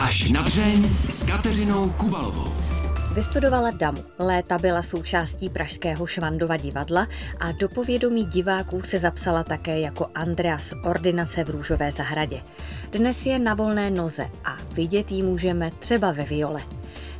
Až na dřeň s Kateřinou Kubalovou. Vystudovala DAMu. Léta byla součástí pražského Švandova divadla a do povědomí diváků se zapsala také jako Andrea z ordinace v Růžové zahradě. Dnes je na volné noze a vidět ji můžeme třeba ve Viole.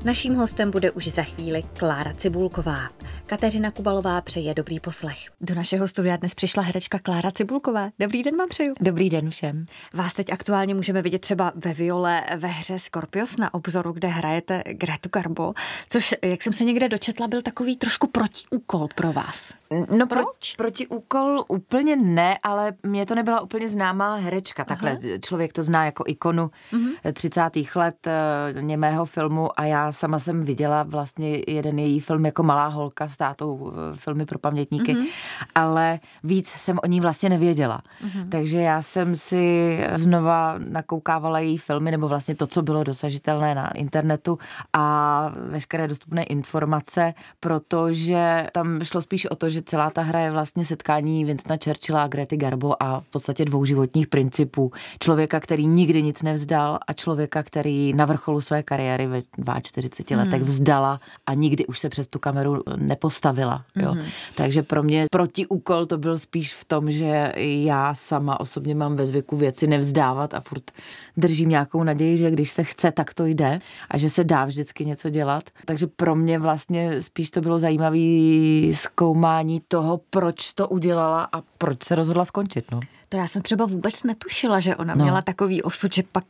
Naším hostem bude už za chvíli Klára Cibulková. Kateřina Kubalová přeje dobrý poslech. Do našeho studia dnes přišla herečka Klára Cibulková. Dobrý den vám přeju. Dobrý den všem. Vás teď aktuálně můžeme vidět třeba ve Viole ve hře Scorpios na obzoru, kde hrajete Gretu Garbo, což, jak jsem se někde dočetla, byl takový trošku protiúkol pro vás. No proč? Proti úkol úplně ne, ale mě to nebyla úplně známá herečka. Takhle Aha. člověk to zná jako ikonu uh-huh. 30. let uh, němého filmu a já sama jsem viděla vlastně jeden její film jako malá holka s tátou, eh, filmy pro pamětníky, uh-huh. ale víc jsem o ní vlastně nevěděla. Uh-huh. Takže já jsem si znova nakoukávala její filmy, nebo vlastně to, co bylo dosažitelné na internetu a veškeré dostupné informace, protože tam šlo spíš o to, že celá ta hra je vlastně setkání Winstona Churchilla a Grety Garbo a v podstatě dvou životních principů. Člověka, který nikdy nic nevzdal a člověka, který na vrcholu své kariéry ve 42 hmm. letech vzdala a nikdy už se přes tu kameru nepostavila. Jo. Hmm. Takže pro mě protiúkol to byl spíš v tom, že já sama osobně mám ve zvyku věci nevzdávat a furt držím nějakou naději, že když se chce, tak to jde a že se dá vždycky něco dělat. Takže pro mě vlastně spíš to bylo zajímavé zkoumání toho, proč to udělala a proč se rozhodla skončit. No. To já jsem třeba vůbec netušila, že ona no. měla takový osud, že pak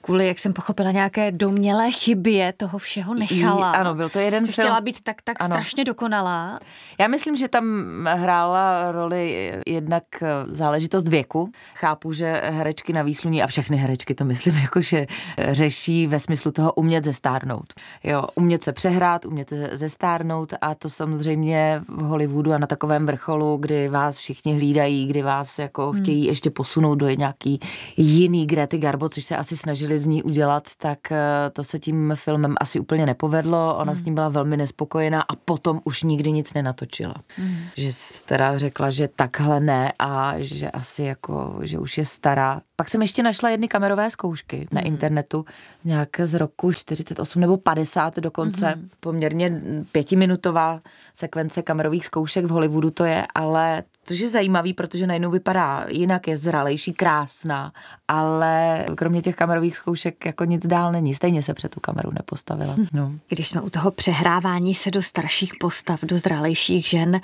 kvůli, jak jsem pochopila, nějaké domělé chybě toho všeho nechala. I, ano, byl to jeden film. Chtěla být tak, tak ano. strašně dokonalá. Já myslím, že tam hrála roli jednak záležitost věku. Chápu, že herečky na výsluní a všechny herečky to myslím, jakože řeší ve smyslu toho umět zestárnout. Jo, umět se přehrát, umět zestárnout a to samozřejmě v Hollywoodu a na takovém vrcholu, kdy vás všichni hlídají, kdy vás jako hmm. chtějí ještě posunout do nějaký jiný Grety Garbo, což se asi snažili z ní udělat, tak eh, to se tím filmem asi úplně nepovedlo. Ona mm. s ním byla velmi nespokojená a potom už nikdy nic nenatočila. Mm. Že teda řekla, že takhle ne a že asi jako, že už je stará. Pak jsem ještě našla jedny kamerové zkoušky mm. na mhm. internetu, nějak z roku 48 nebo 50 dokonce, mm. poměrně pětiminutová sekvence kamerových zkoušek v Hollywoodu to je, ale což je zajímavý, protože najednou vypadá jinak, je zralejší, krásná, ale kromě těch kamerových zkoušek jako nic dál není. Stejně se před tu kameru nepostavila. No. Když jsme u toho přehrávání se do starších postav, do zralejších žen,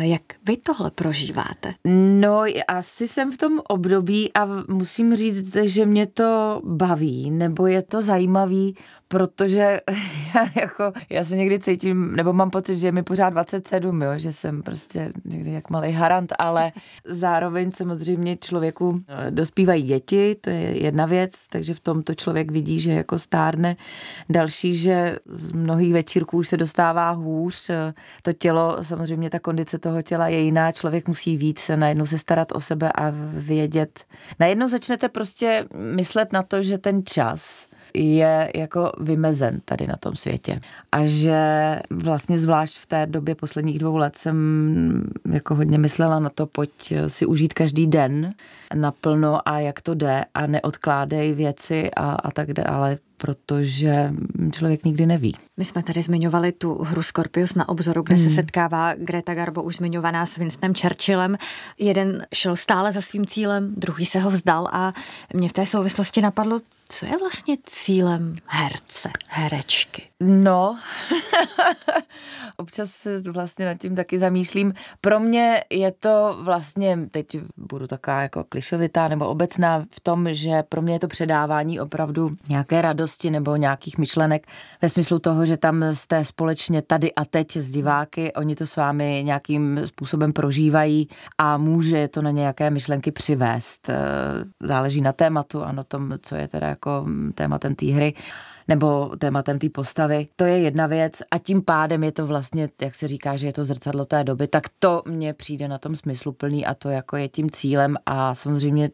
jak vy tohle prožíváte? No, asi jsem v tom období a musím říct, že mě to baví, nebo je to zajímavý, protože já, jako, já se někdy cítím, nebo mám pocit, že je mi pořád 27, jo, že jsem prostě někdy jak malý harant, ale zároveň samozřejmě člověku eh, dospívají děti, to je jedna věc, takže v tomto člověk vidí, že jako stárne. Další, že z mnohých večírků už se dostává hůř, eh, to tělo, samozřejmě ta kondice toho těla je jiná, člověk musí víc se najednou se starat o sebe a vědět. Najednou začnete prostě myslet na to, že ten čas je jako vymezen tady na tom světě. A že vlastně zvlášť v té době posledních dvou let jsem jako hodně myslela na to, pojď si užít každý den naplno a jak to jde a neodkládej věci a, a tak dále protože člověk nikdy neví. My jsme tady zmiňovali tu hru Scorpius na obzoru, kde hmm. se setkává Greta Garbo, už zmiňovaná s Winstonem Churchillem. Jeden šel stále za svým cílem, druhý se ho vzdal a mě v té souvislosti napadlo, co je vlastně cílem herce, herečky? No, občas se vlastně nad tím taky zamýšlím. Pro mě je to vlastně, teď budu taková jako klišovitá nebo obecná v tom, že pro mě je to předávání opravdu nějaké radosti nebo nějakých myšlenek ve smyslu toho, že tam jste společně tady a teď s diváky, oni to s vámi nějakým způsobem prožívají a může to na nějaké myšlenky přivést. Záleží na tématu a na tom, co je teda jako tématem té hry nebo tématem té postavy. To je jedna věc a tím pádem je to vlastně, jak se říká, že je to zrcadlo té doby, tak to mně přijde na tom smyslu plný a to jako je tím cílem a samozřejmě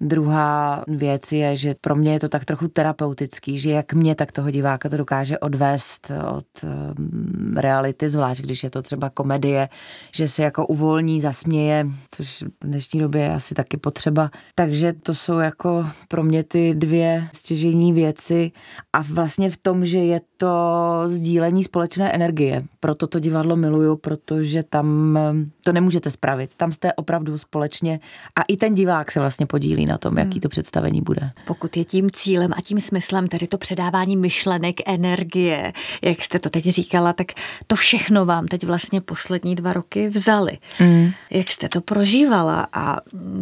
Druhá věc je, že pro mě je to tak trochu terapeutický, že jak mě, tak toho diváka to dokáže odvést od um, reality, zvlášť když je to třeba komedie, že se jako uvolní, zasměje, což v dnešní době je asi taky potřeba. Takže to jsou jako pro mě ty dvě stěžení věci a vlastně v tom, že je to sdílení společné energie. Proto to divadlo miluju, protože tam to nemůžete spravit. Tam jste opravdu společně a i ten divák se vlastně podílí na tom, jaký hmm. to představení bude. Pokud je tím cílem a tím smyslem tedy to předávání myšlenek, energie, jak jste to teď říkala, tak to všechno vám teď vlastně poslední dva roky vzali. Mm. Jak jste to prožívala a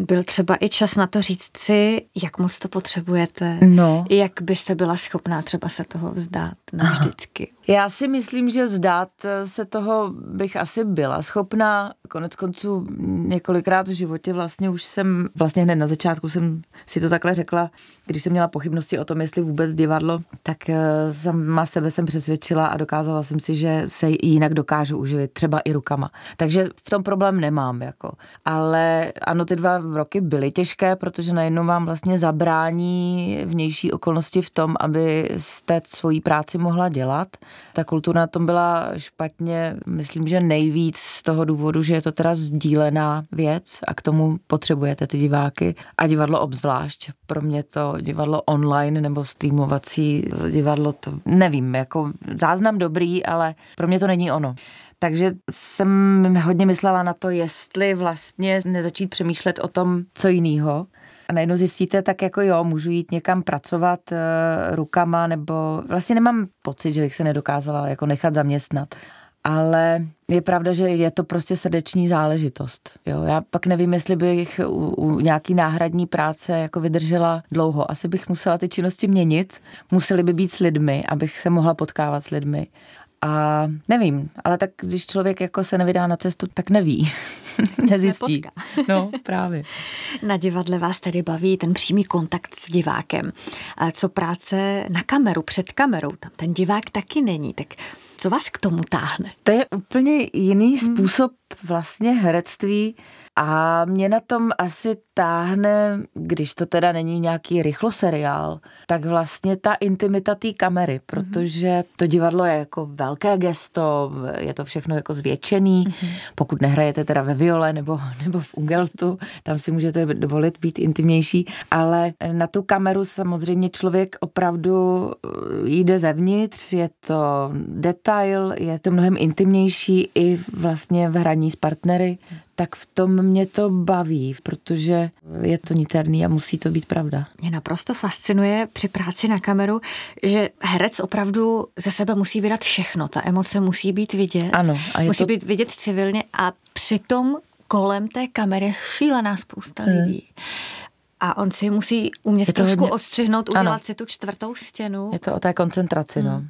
byl třeba i čas na to říct si, jak moc to potřebujete, no. jak byste byla schopná třeba se toho vzdát navždycky. Já si myslím, že vzdát se toho bych asi byla schopná. Konec konců několikrát v životě vlastně už jsem, vlastně hned na začátku jsem si to takhle řekla, když jsem měla pochybnosti o tom, jestli vůbec divadlo, tak eh, sama sebe jsem přesvědčila a dokázala jsem si, že se jinak dokážu uživit, třeba i rukama. Takže v tom problém nemám. Jako. Ale ano, ty dva roky byly těžké, protože najednou vám vlastně zabrání vnější okolnosti v tom, aby jste svoji práci mohla dělat. Ta kultura na tom byla špatně, myslím, že nejvíc z toho důvodu, že je to teda sdílená věc a k tomu potřebujete ty diváky a divadlo obzvlášť. Pro mě to divadlo online nebo streamovací divadlo, to nevím, jako záznam dobrý, ale pro mě to není ono. Takže jsem hodně myslela na to, jestli vlastně nezačít přemýšlet o tom, co jiného. A najednou zjistíte, tak jako jo, můžu jít někam pracovat uh, rukama, nebo vlastně nemám pocit, že bych se nedokázala jako nechat zaměstnat ale je pravda, že je to prostě srdeční záležitost. Jo? Já pak nevím, jestli bych u, u nějaký náhradní práce jako vydržela dlouho. Asi bych musela ty činnosti měnit, museli by být s lidmi, abych se mohla potkávat s lidmi. A nevím, ale tak když člověk jako se nevydá na cestu, tak neví. Nezjistí. No, právě. Na divadle vás tedy baví ten přímý kontakt s divákem. A co práce na kameru, před kamerou, tam ten divák taky není. Tak co vás k tomu táhne? To je úplně jiný hmm. způsob vlastně herectví a mě na tom asi táhne, když to teda není nějaký rychloseriál, tak vlastně ta intimita té kamery, mhm. protože to divadlo je jako velké gesto, je to všechno jako zvětšený, mm-hmm. pokud nehrajete teda ve viole nebo, nebo v Ungeltu, tam si můžete dovolit být intimnější, ale na tu kameru samozřejmě člověk opravdu eh, jde zevnitř, je to detail, je to mnohem intimnější i vlastně v hraní s partnery, tak v tom mě to baví, protože je to niterný a musí to být pravda. Mě naprosto fascinuje při práci na kameru, že herec opravdu ze sebe musí vydat všechno. Ta emoce musí být vidět. Ano. A musí to... být vidět civilně a přitom kolem té kamery šílená spousta hmm. lidí. A on si musí umět trošku hodně... odstřihnout, udělat ano. si tu čtvrtou stěnu. Je to o té koncentraci, no. hmm. no.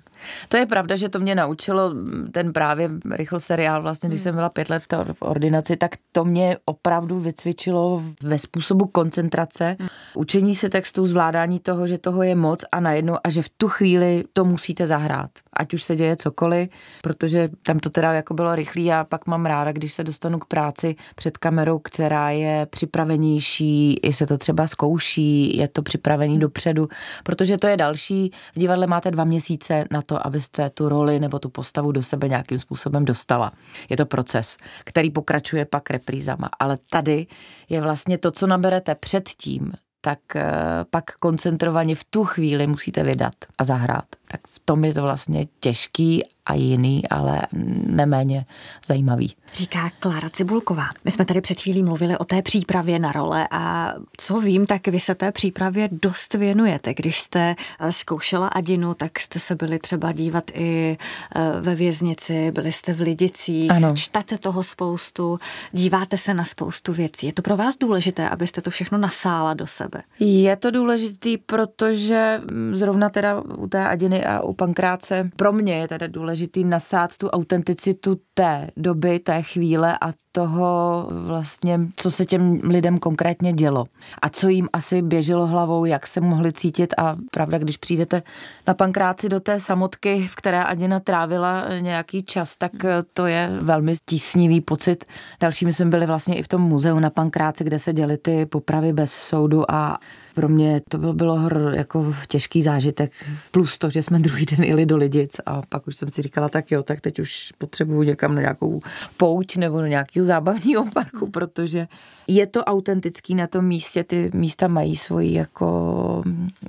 To je pravda, že to mě naučilo ten právě rychl seriál, vlastně, když hmm. jsem byla pět let v ordinaci, tak to mě opravdu vycvičilo ve způsobu koncentrace, hmm. učení se textu, zvládání toho, že toho je moc a najednou a že v tu chvíli to musíte zahrát. Ať už se děje cokoliv, protože tam to teda jako bylo rychlý a pak mám ráda, když se dostanu k práci před kamerou, která je připravenější, i se to třeba zkouší, je to připravený hmm. dopředu, protože to je další. V divadle máte dva měsíce na to, abyste tu roli nebo tu postavu do sebe nějakým způsobem dostala. Je to proces, který pokračuje pak reprízama, ale tady je vlastně to, co naberete předtím, tak eh, pak koncentrovaně v tu chvíli musíte vydat a zahrát. Tak v tom je to vlastně těžký a jiný, ale neméně zajímavý. Říká Klára Cibulková. My jsme tady před chvílí mluvili o té přípravě na role a co vím, tak vy se té přípravě dost věnujete. Když jste eh, zkoušela Adinu, tak jste se byli třeba dívat i eh, ve věznici, byli jste v Lidicích, ano. čtete toho spoustu, díváte se na spoustu věcí. Je to pro vás důležité, abyste to všechno nasála do sebe? Je to důležitý, protože zrovna teda u té Adiny vlastně a u Pankráce pro mě je teda důležitý nasát tu autenticitu té doby, té chvíle a toho vlastně, co se těm lidem konkrétně dělo. A co jim asi běželo hlavou, jak se mohli cítit. A pravda, když přijdete na pankráci do té samotky, v které Adina trávila nějaký čas, tak to je velmi tísnivý pocit. Dalšími jsme byli vlastně i v tom muzeu na pankráci, kde se děly ty popravy bez soudu a pro mě to bylo, bylo hr, jako těžký zážitek. Plus to, že jsme druhý den jeli do Lidic a pak už jsem si říkala, tak jo, tak teď už potřebuju někam na nějakou pouť nebo na nějakého zábavního parku, protože je to autentický na tom místě, ty místa mají svoji jako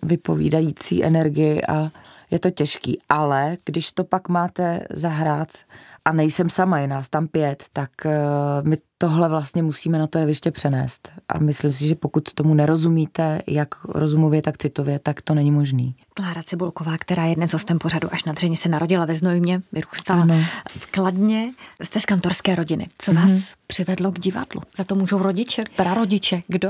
vypovídající energii a je to těžký, ale když to pak máte zahrát a nejsem sama, je nás tam pět, tak uh, my tohle vlastně musíme na to jeviště přenést. A myslím si, že pokud tomu nerozumíte, jak rozumově, tak citově, tak to není možný. Klára Cibulková, která je dnes hostem pořadu až na dřeně, se narodila ve Znojmě, vyrůstala ano. v Kladně. Jste z kantorské rodiny. Co vás mm-hmm. Přivedlo k divadlu? Za to můžou rodiče, prarodiče, kdo?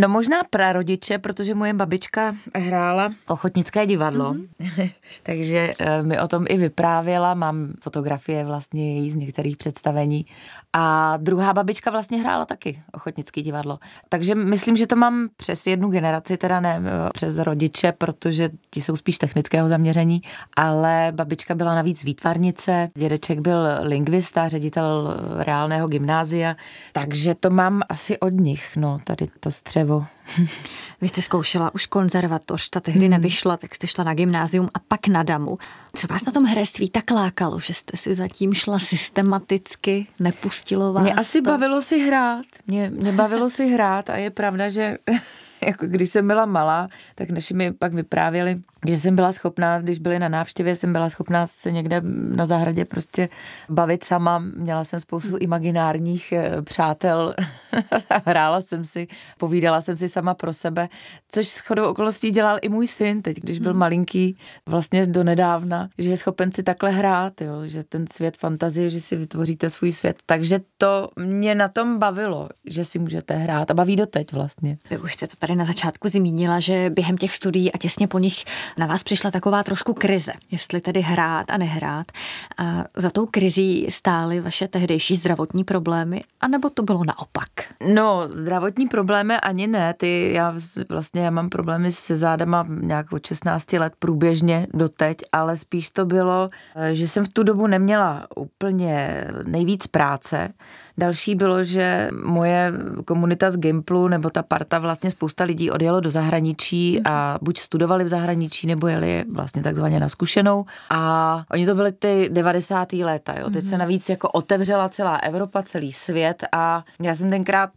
No možná prarodiče, protože moje babička hrála ochotnické divadlo, mm-hmm. takže eh, mi o tom i vyprávěla. Mám fotografie vlastně její z některých představení. A druhá babička vlastně hrála taky ochotnické divadlo. Takže myslím, že to mám přes jednu generaci, teda ne eh, přes rodiče, protože ti jsou spíš technického zaměření, ale babička byla navíc výtvarnice, dědeček byl lingvista, ředitel reálného gymnázia, takže to mám asi od nich, no, tady to střevo. Vy jste zkoušela už konzervatoř, ta tehdy hmm. nevyšla, tak jste šla na gymnázium a pak na damu. Co vás na tom herectví tak lákalo, že jste si zatím šla systematicky, nepustilo vás Mě asi to? bavilo si hrát, mě, mě bavilo si hrát a je pravda, že jako když jsem byla malá, tak naši mi pak vyprávěli, že jsem byla schopná, když byli na návštěvě, jsem byla schopná se někde na zahradě prostě bavit sama. Měla jsem spoustu imaginárních eh, přátel, hrála jsem si, povídala jsem si sama pro sebe, což s chodou okolností dělal i můj syn teď, když byl hmm. malinký, vlastně do nedávna, že je schopen si takhle hrát, jo, že ten svět fantazie, že si vytvoříte svůj svět. Takže to mě na tom bavilo, že si můžete hrát a baví doteď vlastně. Vy už jste to tady na začátku zmínila, že během těch studií a těsně po nich na vás přišla taková trošku krize, jestli tedy hrát a nehrát. A za tou krizí stály vaše tehdejší zdravotní problémy, anebo to bylo naopak? No, zdravotní problémy ani ne. Ty, já vlastně já mám problémy se zádama nějak od 16 let průběžně doteď, ale spíš to bylo, že jsem v tu dobu neměla úplně nejvíc práce, Další bylo, že moje komunita z Gimplu, nebo ta parta, vlastně spousta lidí odjelo do zahraničí a buď studovali v zahraničí, nebo jeli vlastně takzvaně na zkušenou. A oni to byly ty 90. léta, jo. Teď se mhm. navíc jako otevřela celá Evropa, celý svět a já jsem tenkrát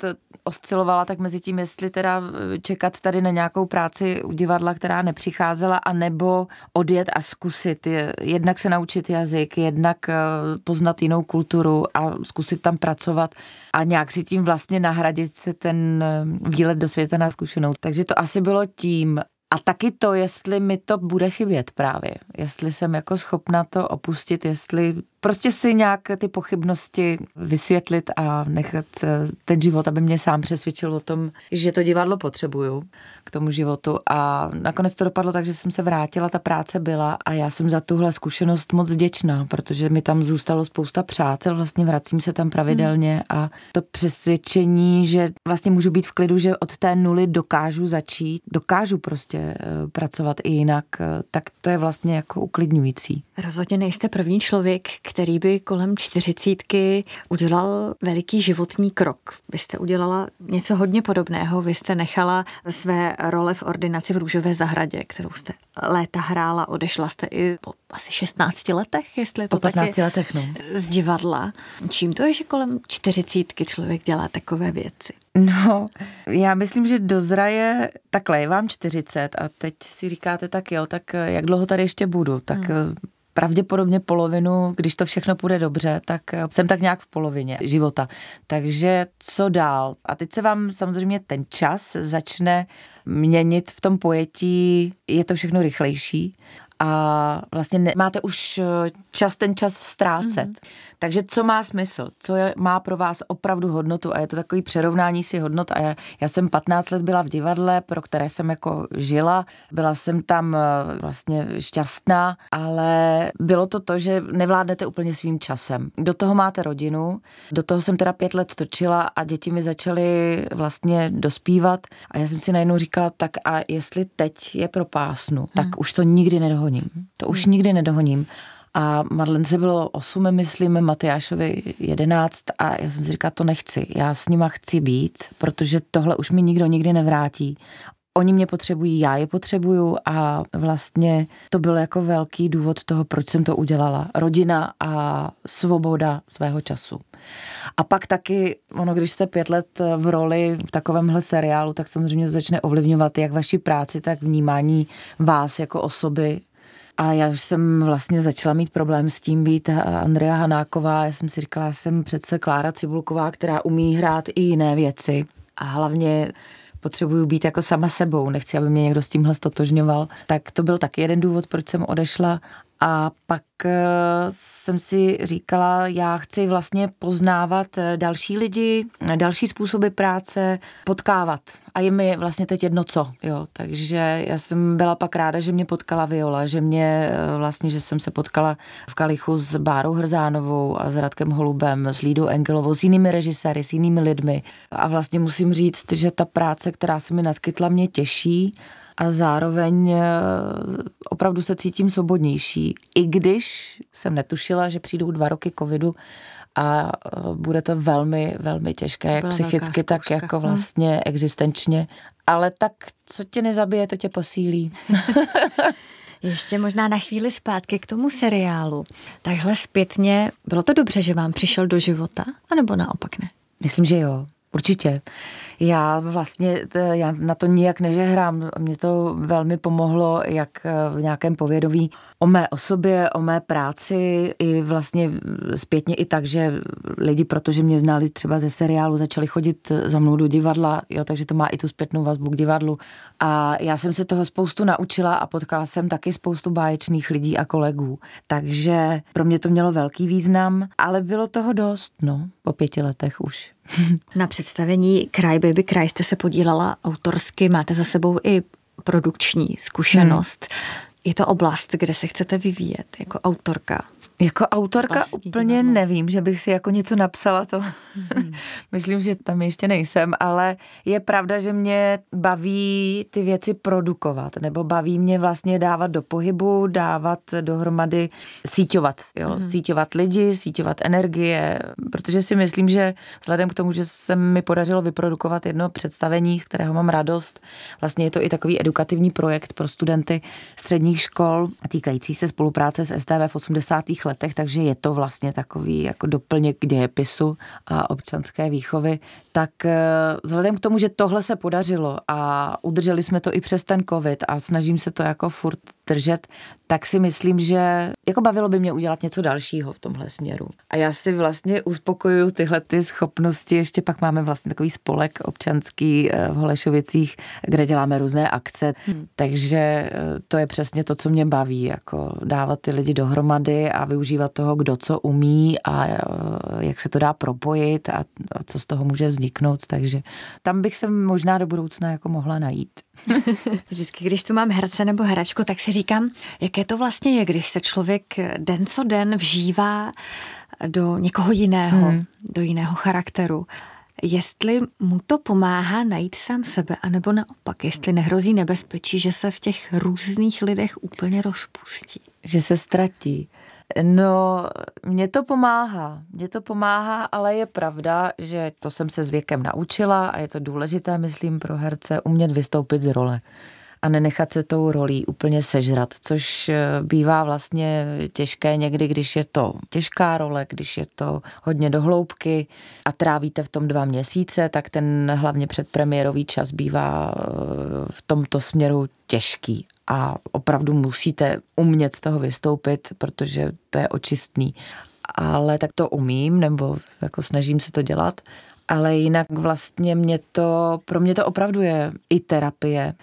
oscilovala tak mezi tím, jestli teda čekat tady na nějakou práci u divadla, která nepřicházela, a nebo odjet a zkusit. Jednak se naučit jazyk, jednak eh, poznat jinou kulturu a zkusit tam pracovat pracovat a nějak si tím vlastně nahradit ten eh, výlet do světa na zkušenou. Takže to asi bylo tím. A taky to, jestli mi to bude chybět právě. Jestli jsem jako schopna to opustit, jestli prostě si nějak ty pochybnosti vysvětlit a nechat eh, ten život, aby mě sám přesvědčil o tom, že to divadlo potřebuju k tomu životu. A nakonec to dopadlo tak, že jsem se vrátila, ta práce byla a já jsem za tuhle zkušenost moc vděčná, protože mi tam zůstalo spousta přátel, vlastně vracím se tam pravidelně a to přesvědčení, že vlastně můžu být v klidu, že od té nuly dokážu začít, dokážu prostě eh, pracovat i jinak, eh, tak to je vlastně jako uklidňující. Rozhodně nejste první člověk, který by kolem čtyřicítky udělal veliký životní krok. Vy jste udělala něco hodně podobného. Vy jste nechala své role v ordinaci v Růžové zahradě, kterou jste léta hrála. Odešla jste i po asi 16 letech, jestli to po 15 taky letech, no. z divadla. Čím to je, že kolem čtyřicítky člověk dělá takové věci? No, já myslím, že dozraje, takhle je vám 40 a teď si říkáte tak jo, tak jak dlouho tady ještě budu, tak hmm pravděpodobně polovinu, když to všechno půjde dobře, tak eh, jsem tak nějak v polovině života. Takže co dál? A teď se vám samozřejmě ten čas začne měnit v tom pojetí, je to všechno rychlejší a vlastně nemáte už eh, čas ten čas ztrácet. Mm-hmm. Takže co má smysl? Co je, má pro vás opravdu hodnotu? A je to takový přerovnání si hodnot. A já, já jsem 15 let byla v divadle, pro které jsem jako žila. Byla jsem tam eh, vlastně šťastná, ale bylo to to, že nevládnete úplně svým časem. Do toho máte rodinu, do toho jsem teda pět let točila a děti mi začaly vlastně dospívat a já jsem si najednou říkala, tak a jestli teď je propásnu, tak hmm. už to nikdy nedohoním. To už nikdy nedohoním. A Madlence bylo 8, myslím, Matyášovi 11 a já jsem si říkala, to nechci, já s nima chci být, protože tohle už mi nikdo nikdy nevrátí. Oni mě potřebují, já je potřebuju a vlastně to byl jako velký důvod toho, proč jsem to udělala. Rodina a svoboda svého času. A pak taky, ono, když jste pět let v roli v takovémhle seriálu, tak samozřejmě začne ovlivňovat jak vaši práci, tak vnímání vás jako osoby a já už jsem vlastně začala mít problém s tím být Andrea Hanáková. Já jsem si říkala, já jsem přece Klára Cibulková, která umí hrát i jiné věci. A hlavně potřebuju být jako sama sebou, nechci, aby mě někdo s tímhle stotožňoval. Tak to byl taky jeden důvod, proč jsem odešla. A pak eh, jsem si říkala, já chci vlastně poznávat eh, další lidi, další způsoby práce, potkávat. A je mi vlastně teď jedno co, jo. Takže já jsem byla pak ráda, že mě potkala Viola, že mě eh, vlastně, že jsem se potkala v Kalichu s Bárou Hrzánovou a s Radkem Holubem, s Lídou Engelovou, s jinými režiséry, s jinými lidmi. A vlastně musím říct, že ta práce, která se mi naskytla, mě těší a zároveň eh, opravdu se cítím svobodnější. I když jsem netušila, že přijdou dva roky covidu a eh, bude to velmi, velmi těžké, jak psychicky, tak jako hm. vlastně hmm. existenčně. Ale tak, co tě nezabije, to tě posílí. Ještě možná na chvíli zpátky k tomu seriálu. Takhle zpětně, bylo to dobře, že vám přišel do života, anebo naopak ne? Myslím, že jo. Určitě. Já vlastně já na to nijak nežehrám. Mě to velmi pomohlo, jak v nějakém povědomí o mé osobě, o mé práci i vlastně zpětně i tak, že lidi, protože mě znali třeba ze seriálu, začali chodit za mnou do divadla, jo, takže to má i tu zpětnou vazbu k divadlu. A já jsem se toho spoustu naučila a potkala jsem taky spoustu báječných lidí a kolegů. Takže pro mě to mělo velký význam, ale bylo toho dost, no, po pěti letech už. Na představení Cry Baby Cry jste se podílela autorsky, máte za sebou i produkční zkušenost. Hmm. Je to oblast, kde se chcete vyvíjet jako autorka? Jako autorka Vlastní úplně divadlo. nevím, že bych si jako něco napsala, to hmm. myslím, že tam ještě nejsem, ale je pravda, že mě baví ty věci produkovat, nebo baví mě vlastně dávat do pohybu, dávat dohromady, síťovat, jo, hmm. síťovat lidi, síťovat energie, protože si myslím, že vzhledem k tomu, že se mi podařilo vyprodukovat jedno představení, z kterého mám radost, vlastně je to i takový edukativní projekt pro studenty středních škol týkající se spolupráce s STV v 80. letech letech, takže je to vlastně takový jako doplněk dějepisu a občanské výchovy. Tak eh, vzhledem k tomu, že tohle se podařilo a udrželi jsme to i přes ten covid a snažím se to jako furt držet, tak si myslím, že jako bavilo by mě udělat něco dalšího v tomhle směru. A já si vlastně uspokojuju tyhle ty schopnosti. Ještě pak máme vlastně takový spolek občanský eh, v Holešovicích, kde děláme různé akce. Hmm. Takže eh, to je přesně to, co mě baví, jako dávat ty lidi dohromady a využívat toho, kdo co umí a eh, jak se to dá propojit a, a co z toho může vzniknout. Takže tam bych se možná do budoucna jako mohla najít. Vždycky, když tu mám herce nebo hračku, tak si říkám, jaké to vlastně je, když se člověk den co den vžívá do někoho jiného, hmm. do jiného charakteru. Jestli mu to pomáhá najít sám sebe, anebo naopak, jestli nehrozí nebezpečí, že se v těch různých lidech úplně rozpustí. Že se ztratí. No, mně to pomáhá. Mně to pomáhá, ale je pravda, že to jsem se s věkem naučila a je to důležité, myslím, pro herce umět vystoupit z role a nenechat se tou rolí úplně sežrat, což eh, bývá vlastně těžké někdy, když je to těžká role, když je to hodně dohloubky a trávíte v tom dva měsíce, tak ten hlavně předpremiérový čas bývá eh, v tomto směru těžký a opravdu musíte umět z toho vystoupit, protože to je očistný. Ale tak to umím, nebo jako snažím se to dělat. Ale jinak vlastně mě to, pro mě to opravdu je i terapie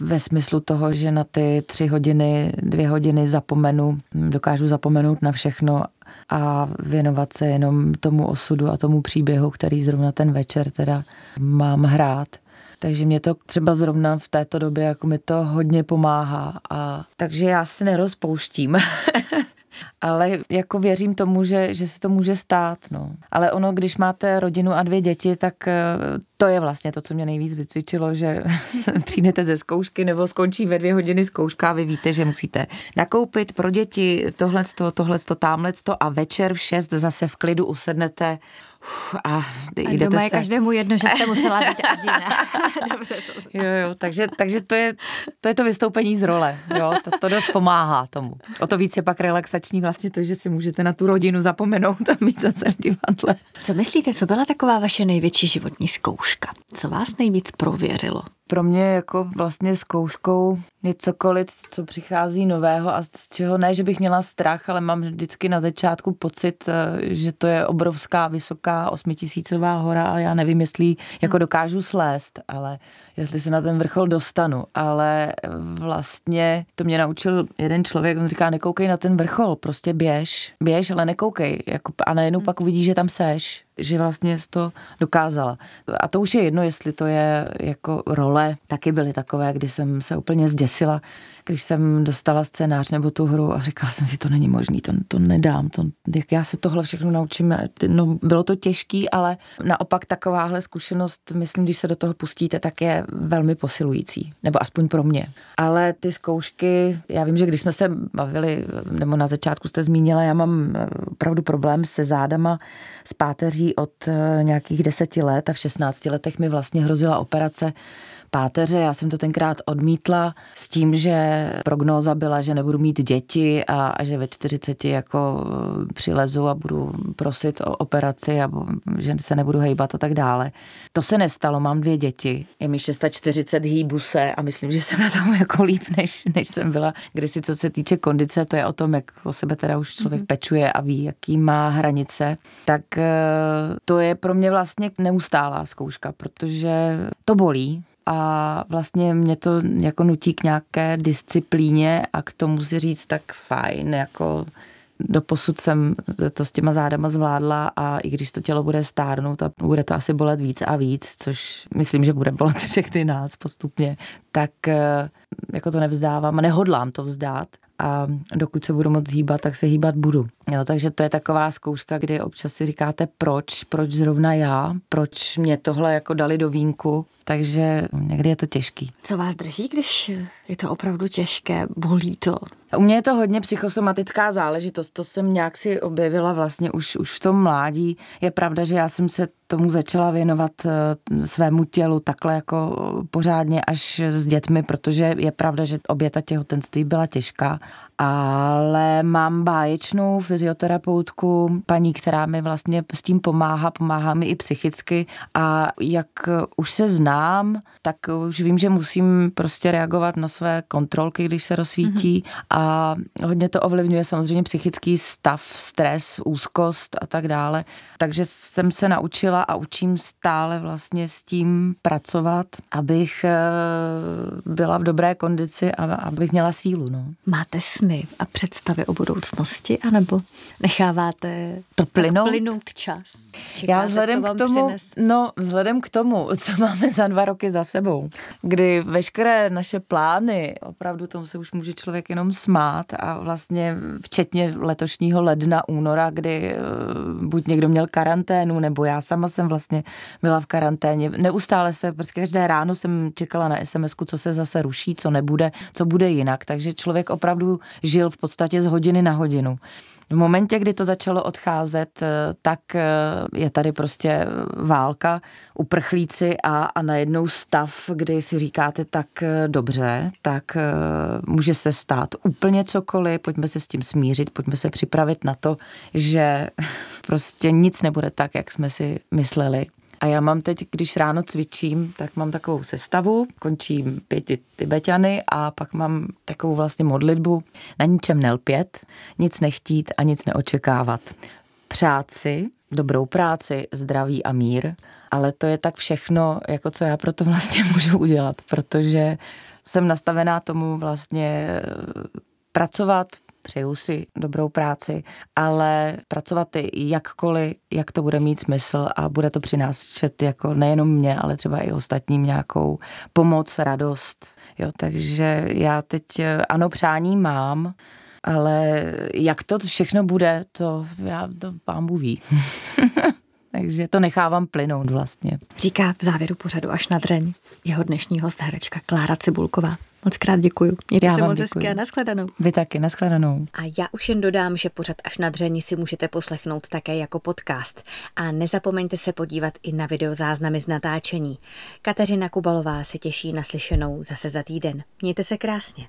ve smyslu toho, že na ty tři hodiny, dvě hodiny zapomenu, dokážu zapomenout na všechno a věnovat se jenom tomu osudu a tomu příběhu, který zrovna ten večer teda mám hrát. Takže mě to třeba zrovna v této době jako mi to hodně pomáhá. A, takže já se nerozpouštím. ale jako věřím tomu, že, že se to může stát. No. Ale ono, když máte rodinu a dvě děti, tak eh, to je vlastně to, co mě nejvíc vycvičilo, že přijdete ze zkoušky nebo skončí ve dvě hodiny zkouška a vy víte, že musíte nakoupit pro děti tohleto, tohleto, tamhleto a večer v šest zase v klidu usednete a, a doma je se... každému jedno, že jste musela být Adina. Dobře to Jo, jo, takže, takže to, je, to je to vystoupení z role, jo, to, to dost pomáhá tomu. O to víc je pak relaxační vlastně to, že si můžete na tu rodinu zapomenout a mít zase v divadle. Co myslíte, co byla taková vaše největší životní zkouška? Co vás nejvíc prověřilo? Pro mě jako vlastně zkouškou je cokoliv, co přichází nového a z čeho ne, že bych měla strach, ale mám vždycky na začátku pocit, eh, že to je obrovská, vysoká osmitisícová hora a já nevím, jestli jako dokážu slést, ale jestli se na ten vrchol dostanu. Ale vlastně to mě naučil jeden člověk, on říká, nekoukej na ten vrchol, prostě běž, běž, ale nekoukej. Jako, a najednou pak uvidíš, že tam seš že vlastně jsi to dokázala. A to už je jedno, jestli to je jako role. Taky byly takové, kdy jsem se úplně zděsila, když jsem dostala scénář nebo tu hru a říkala jsem si, to není možný, to, to nedám, to, jak já se tohle všechno naučím. No, bylo to těžký, ale naopak takováhle zkušenost, myslím, když se do toho pustíte, tak je velmi posilující, nebo aspoň pro mě. Ale ty zkoušky, já vím, že když jsme se bavili, nebo na začátku jste zmínila, já mám opravdu problém se zádama, s páteří od eh, nějakých deseti let a v 16 letech mi vlastně hrozila operace páteře. Já jsem to tenkrát odmítla s tím, že prognóza byla, že nebudu mít děti a, a že ve 40 jako eh, přilezu a budu prosit o operaci a že se nebudu hejbat a tak dále. To se nestalo, mám dvě děti. Je mi 640, hýbu se a myslím, že jsem na tom jako líp, než, než jsem byla kdysi, co se týče kondice, to je o tom, jak o sebe teda už člověk mm-hmm. pečuje a ví, jaký má hranice. Tak eh, to je pro mě vlastně neustálá zkouška, protože to bolí, a vlastně mě to jako nutí k nějaké disciplíně a k tomu si říct tak fajn, jako Doposud jsem to s těma zádama zvládla a i když to tělo bude stárnout a bude to asi bolet víc a víc, což myslím, že bude bolet všechny nás postupně, tak eh, jako to nevzdávám a nehodlám to vzdát a dokud se budu moc hýbat, tak se hýbat budu. Jo, takže to je taková zkouška, kdy občas si říkáte proč, proč zrovna já, proč mě tohle jako dali do vínku, takže někdy je to těžký. Co vás drží, když je to opravdu těžké, bolí to? U mě je to hodně psychosomatická záležitost, to jsem nějak si objevila vlastně už, už v tom mládí. Je pravda, že já jsem se tomu začala věnovat eh, svému tělu takhle jako pořádně až s dětmi, protože je pravda, že obě ta těhotenství byla těžká, ale mám báječnou fyzioterapeutku, paní, která mi vlastně s tím pomáhá, pomáhá mi i psychicky a jak už se znám, tak už vím, že musím prostě reagovat na své kontrolky, když se rozsvítí mm-hmm. A hodně to ovlivňuje samozřejmě psychický stav, stres, úzkost a tak dále. Takže jsem se naučila a učím stále vlastně s tím pracovat, abych eh, byla v dobré kondici a abych měla sílu. No. Máte sny a představy o budoucnosti, anebo necháváte to plynout, plynout čas? Čekáte, Já vzhledem k tomu, no, vzhledem k tomu, co máme za dva roky za sebou, kdy veškeré naše plány, opravdu tomu se už může člověk jenom smát a vlastně včetně letošního ledna, února, kdy eh, buď někdo měl karanténu, nebo já sama jsem vlastně byla v karanténě. Neustále se, prostě každé ráno jsem čekala na sms co se zase ruší, co nebude, co bude jinak. Takže člověk opravdu žil v podstatě z hodiny na hodinu. V momentě, kdy to začalo odcházet, eh, tak eh, je tady prostě válka, uprchlíci a, a najednou stav, kdy si říkáte tak eh, dobře, tak může se stát úplně cokoliv, pojďme se s tím smířit, pojďme se připravit na to, že prostě nic nebude tak, jak jsme si mysleli. A já mám teď, když ráno cvičím, tak mám takovou sestavu, končím pěti tibetany a pak mám takovou vlastně modlitbu na ničem nelpět, nic nechtít a nic neočekávat. Přát si dobrou práci, zdraví a mír ale to je tak všechno, jako co já pro to vlastně můžu udělat, protože jsem nastavená tomu vlastně eh, pracovat, přeju si dobrou práci, ale pracovat jakkoliv, jak to bude mít smysl a bude to přinášet jako nejenom mě, ale třeba i ostatním nějakou pomoc, radost. Jo, takže já teď ano, přání mám, ale jak to všechno bude, to já to pán ví. Takže to nechávám plynout vlastně. Říká v závěru pořadu až na dřeň jeho dnešní host herečka Klára Cibulková. Moc krát děkuju. Mějte Já se moc hezky a nashledanou. Vy taky, nashledanou. A já už jen dodám, že pořad až na dření si můžete poslechnout také jako podcast. A nezapomeňte se podívat i na videozáznamy z natáčení. Kateřina Kubalová se těší na slyšenou zase za týden. Mějte se krásně.